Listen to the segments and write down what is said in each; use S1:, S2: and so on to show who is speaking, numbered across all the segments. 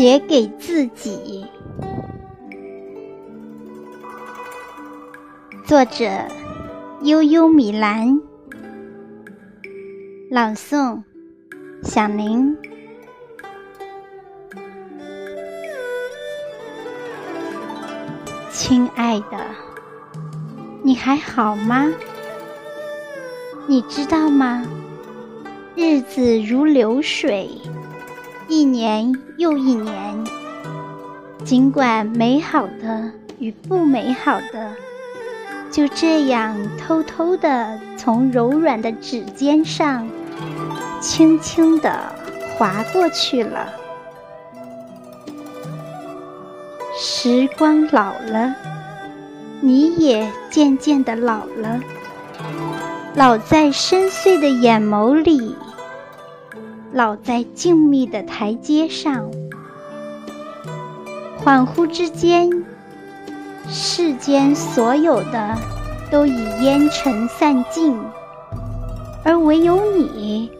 S1: 写给自己，作者：悠悠米兰，朗诵：响铃。亲爱的，你还好吗？你知道吗？日子如流水。一年又一年，尽管美好的与不美好的，就这样偷偷的从柔软的指尖上，轻轻的划过去了。时光老了，你也渐渐的老了，老在深邃的眼眸里。老在静谧的台阶上，恍惚之间，世间所有的都已烟尘散尽，而唯有你，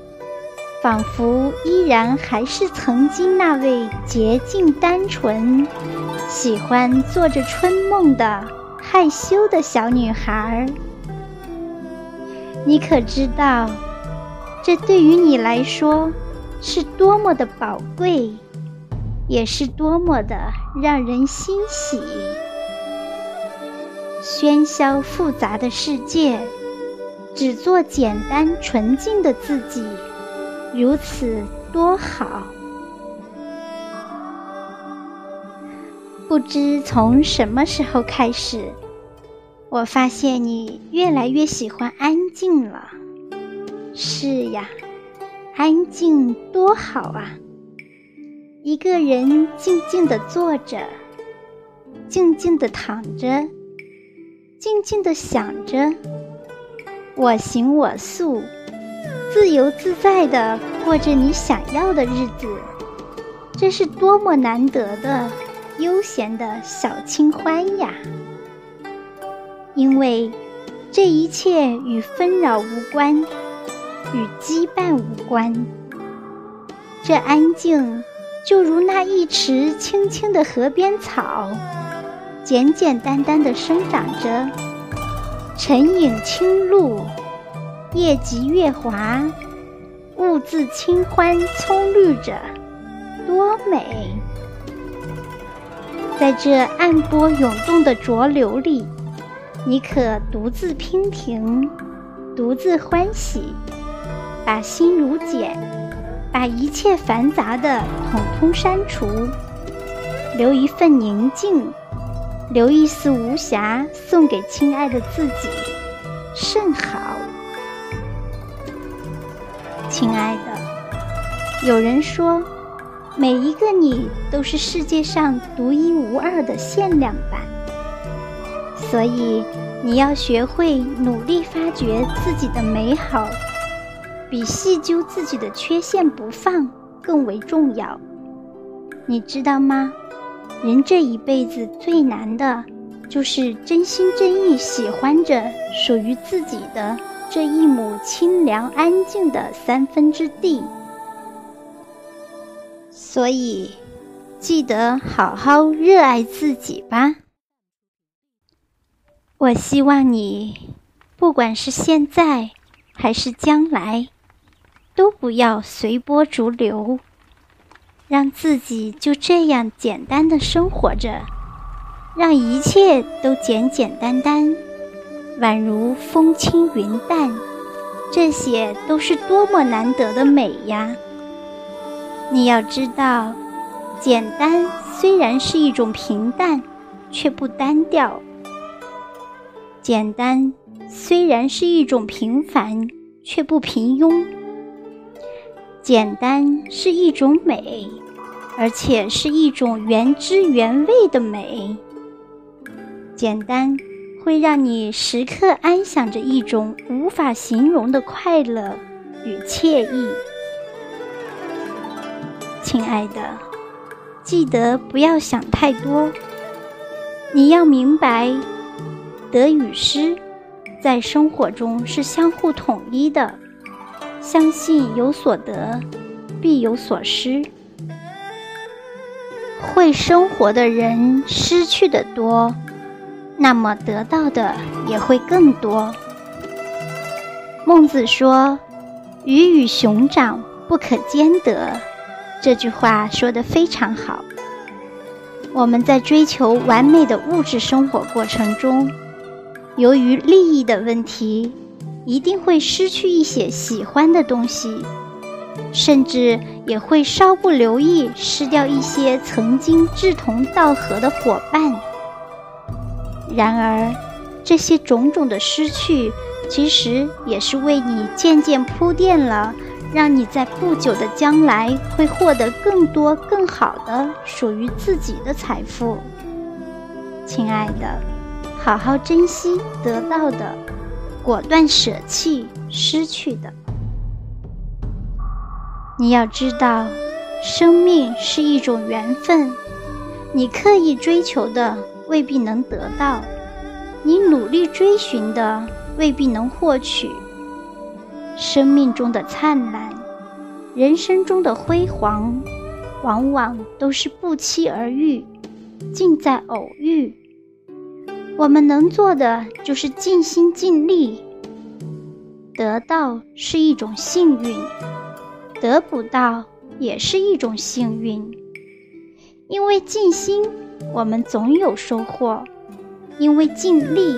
S1: 仿佛依然还是曾经那位洁净单纯、喜欢做着春梦的害羞的小女孩。你可知道？这对于你来说是多么的宝贵，也是多么的让人欣喜。喧嚣复杂的世界，只做简单纯净的自己，如此多好。不知从什么时候开始，我发现你越来越喜欢安静了。是呀，安静多好啊！一个人静静地坐着，静静地躺着，静静地想着，我行我素，自由自在地过着你想要的日子。这是多么难得的悠闲的小清欢呀！因为这一切与纷扰无关。与羁绊无关，这安静就如那一池青青的河边草，简简单单的生长着，晨影清露，叶极月华，兀自清欢葱绿着，多美！在这暗波涌动的浊流里，你可独自娉婷，独自欢喜。把心如剪，把一切繁杂的统统删除，留一份宁静，留一丝无暇，送给亲爱的自己，甚好。亲爱的，有人说，每一个你都是世界上独一无二的限量版，所以你要学会努力发掘自己的美好。比细究自己的缺陷不放更为重要，你知道吗？人这一辈子最难的，就是真心真意喜欢着属于自己的这一亩清凉安静的三分之地。所以，记得好好热爱自己吧。我希望你，不管是现在还是将来。都不要随波逐流，让自己就这样简单的生活着，让一切都简简单单，宛如风轻云淡。这些都是多么难得的美呀！你要知道，简单虽然是一种平淡，却不单调；简单虽然是一种平凡，却不平庸。简单是一种美，而且是一种原汁原味的美。简单会让你时刻安享着一种无法形容的快乐与惬意。亲爱的，记得不要想太多。你要明白，得与失，在生活中是相互统一的。相信有所得，必有所失。会生活的人失去的多，那么得到的也会更多。孟子说：“鱼与熊掌不可兼得。”这句话说得非常好。我们在追求完美的物质生活过程中，由于利益的问题，一定会失去一些喜欢的东西，甚至也会稍不留意失掉一些曾经志同道合的伙伴。然而，这些种种的失去。其实也是为你渐渐铺垫了，让你在不久的将来会获得更多、更好的属于自己的财富。亲爱的，好好珍惜得到的，果断舍弃失去的。你要知道，生命是一种缘分，你刻意追求的未必能得到，你努力追寻的。未必能获取生命中的灿烂，人生中的辉煌，往往都是不期而遇，尽在偶遇。我们能做的就是尽心尽力。得到是一种幸运，得不到也是一种幸运。因为尽心，我们总有收获；因为尽力。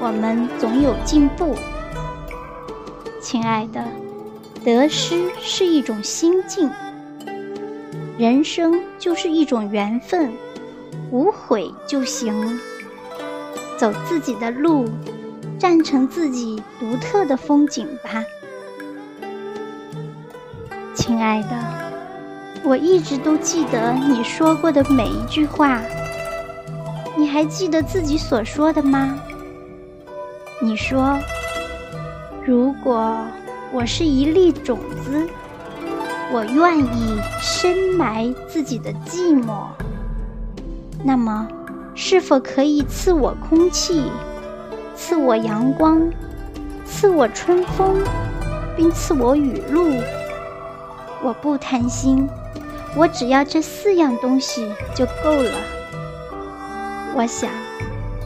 S1: 我们总有进步，亲爱的，得失是一种心境，人生就是一种缘分，无悔就行，走自己的路，站成自己独特的风景吧，亲爱的，我一直都记得你说过的每一句话，你还记得自己所说的吗？你说：“如果我是一粒种子，我愿意深埋自己的寂寞。那么，是否可以赐我空气，赐我阳光，赐我春风，并赐我雨露？我不贪心，我只要这四样东西就够了。我想。”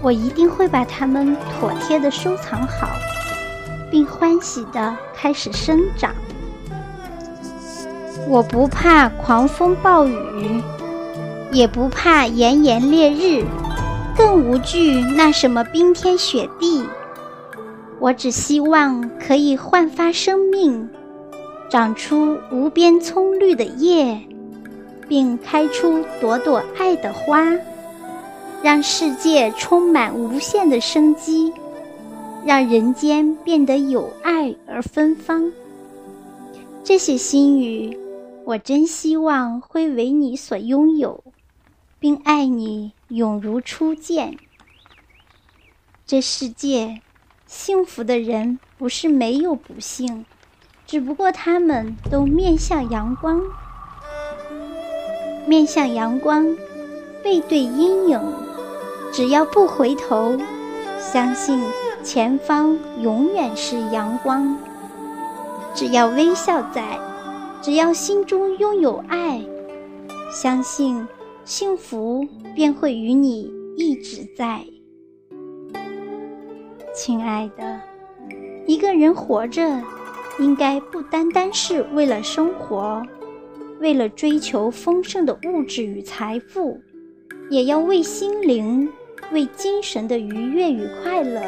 S1: 我一定会把它们妥帖的收藏好，并欢喜的开始生长。我不怕狂风暴雨，也不怕炎炎烈日，更无惧那什么冰天雪地。我只希望可以焕发生命，长出无边葱绿的叶，并开出朵朵爱的花。让世界充满无限的生机，让人间变得有爱而芬芳。这些心语，我真希望会为你所拥有，并爱你永如初见。这世界，幸福的人不是没有不幸，只不过他们都面向阳光，面向阳光，背对阴影。只要不回头，相信前方永远是阳光。只要微笑在，只要心中拥有爱，相信幸福便会与你一直在。亲爱的，一个人活着，应该不单单是为了生活，为了追求丰盛的物质与财富。也要为心灵、为精神的愉悦与快乐，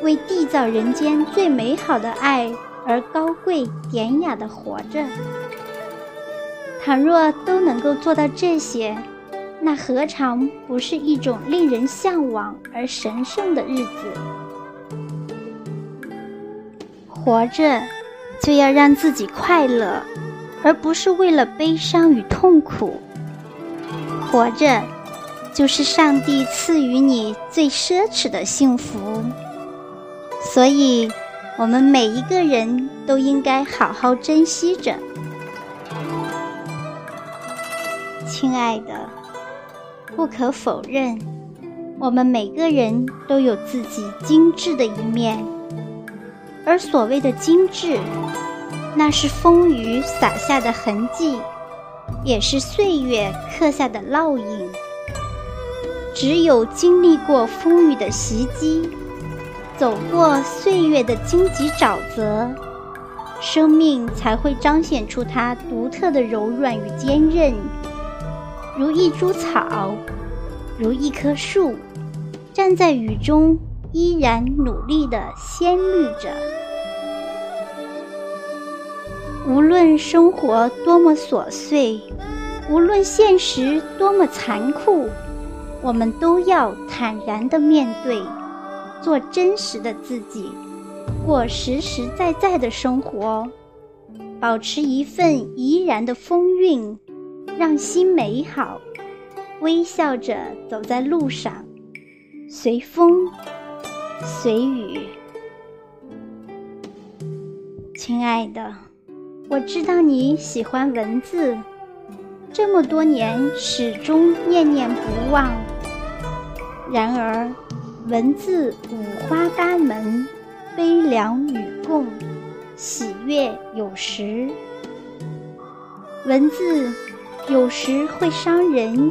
S1: 为缔造人间最美好的爱而高贵典雅的活着。倘若都能够做到这些，那何尝不是一种令人向往而神圣的日子？活着，就要让自己快乐，而不是为了悲伤与痛苦。活着。就是上帝赐予你最奢侈的幸福，所以，我们每一个人都应该好好珍惜着。亲爱的，不可否认，我们每个人都有自己精致的一面，而所谓的精致，那是风雨洒下的痕迹，也是岁月刻下的烙印。只有经历过风雨的袭击，走过岁月的荆棘沼泽，生命才会彰显出它独特的柔软与坚韧，如一株草，如一棵树，站在雨中，依然努力地鲜绿着。无论生活多么琐碎，无论现实多么残酷。我们都要坦然地面对，做真实的自己，过实实在在的生活，保持一份怡然的风韵，让心美好，微笑着走在路上，随风，随雨。亲爱的，我知道你喜欢文字。这么多年，始终念念不忘。然而，文字五花八门，悲凉与共，喜悦有时。文字有时会伤人，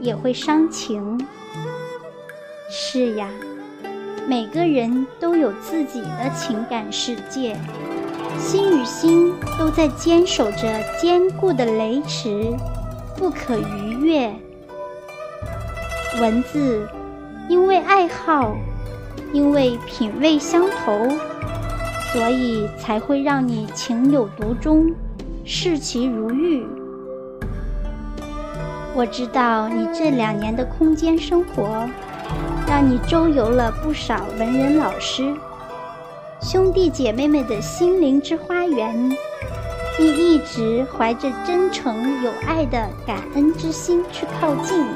S1: 也会伤情。是呀，每个人都有自己的情感世界，心与心都在坚守着坚固的雷池。不可逾越。文字，因为爱好，因为品味相投，所以才会让你情有独钟，视其如玉。我知道你这两年的空间生活，让你周游了不少文人老师、兄弟姐妹们的心灵之花园。并一直怀着真诚有爱的感恩之心去靠近，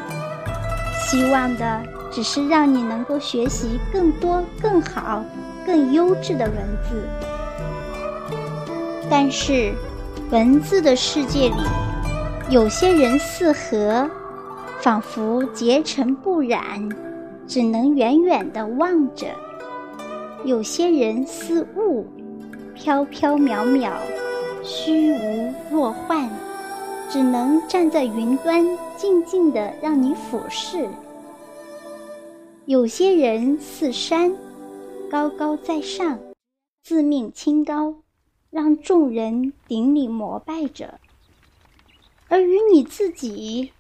S1: 希望的只是让你能够学习更多、更好、更优质的文字。但是，文字的世界里，有些人似河，仿佛结尘不染，只能远远地望着；有些人似雾，飘飘渺渺。虚无若幻，只能站在云端，静静的让你俯视。有些人似山，高高在上，自命清高，让众人顶礼膜拜着。而与你自己，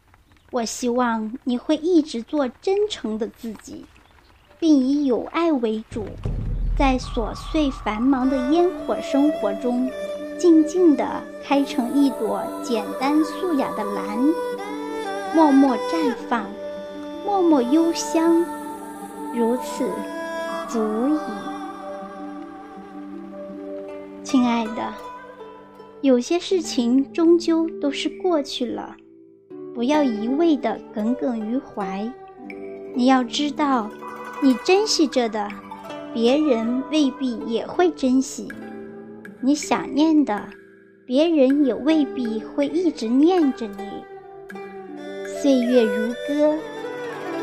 S1: 我希望你会一直做真诚的自己，并以友爱为主，在琐碎繁忙的烟火生活中。静静地开成一朵简单素雅的兰，默默绽放，默默幽香，如此足矣。亲爱的，有些事情终究都是过去了，不要一味的耿耿于怀。你要知道，你珍惜着的，别人未必也会珍惜。你想念的，别人也未必会一直念着你。岁月如歌，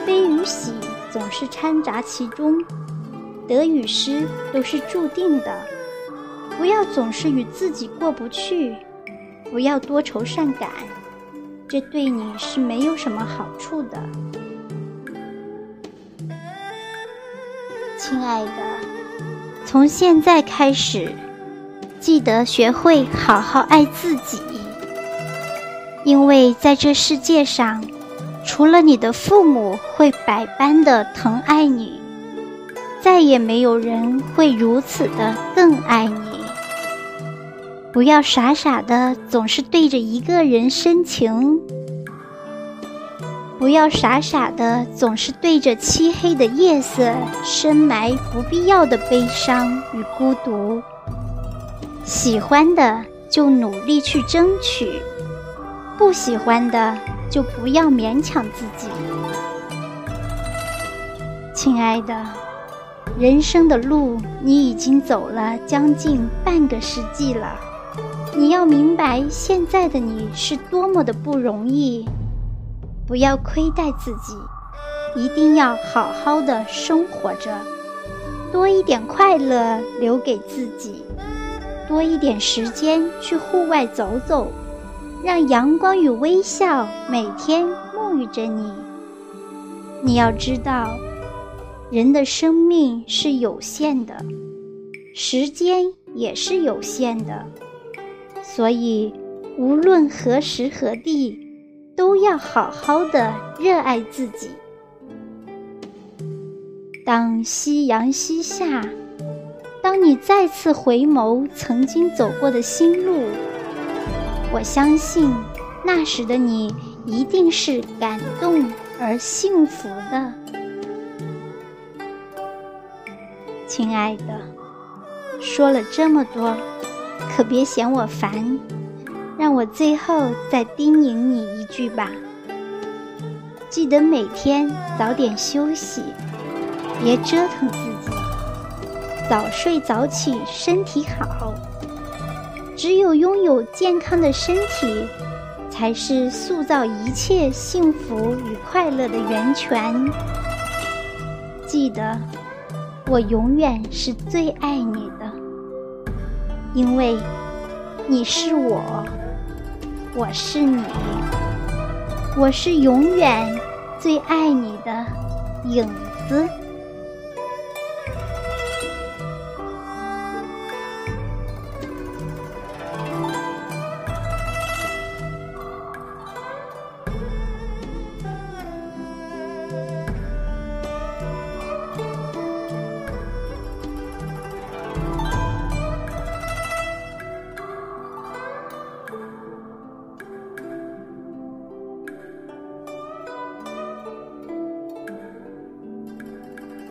S1: 悲与喜总是掺杂其中，得与失都是注定的。不要总是与自己过不去，不要多愁善感，这对你是没有什么好处的。亲爱的，从现在开始。记得学会好好爱自己，因为在这世界上，除了你的父母会百般的疼爱你，再也没有人会如此的更爱你。不要傻傻的总是对着一个人深情，不要傻傻的总是对着漆黑的夜色深埋不必要的悲伤与孤独。喜欢的就努力去争取，不喜欢的就不要勉强自己。亲爱的，人生的路你已经走了将近半个世纪了，你要明白现在的你是多么的不容易。不要亏待自己，一定要好好的生活着，多一点快乐留给自己。多一点时间去户外走走，让阳光与微笑每天沐浴着你。你要知道，人的生命是有限的，时间也是有限的，所以无论何时何地，都要好好的热爱自己。当夕阳西下，当你再次回眸曾经走过的心路，我相信那时的你一定是感动而幸福的。亲爱的，说了这么多，可别嫌我烦，让我最后再叮咛你一句吧：记得每天早点休息。别折腾自己，早睡早起，身体好。只有拥有健康的身体，才是塑造一切幸福与快乐的源泉。记得，我永远是最爱你的，因为你是我，我是你，我是永远最爱你的影子。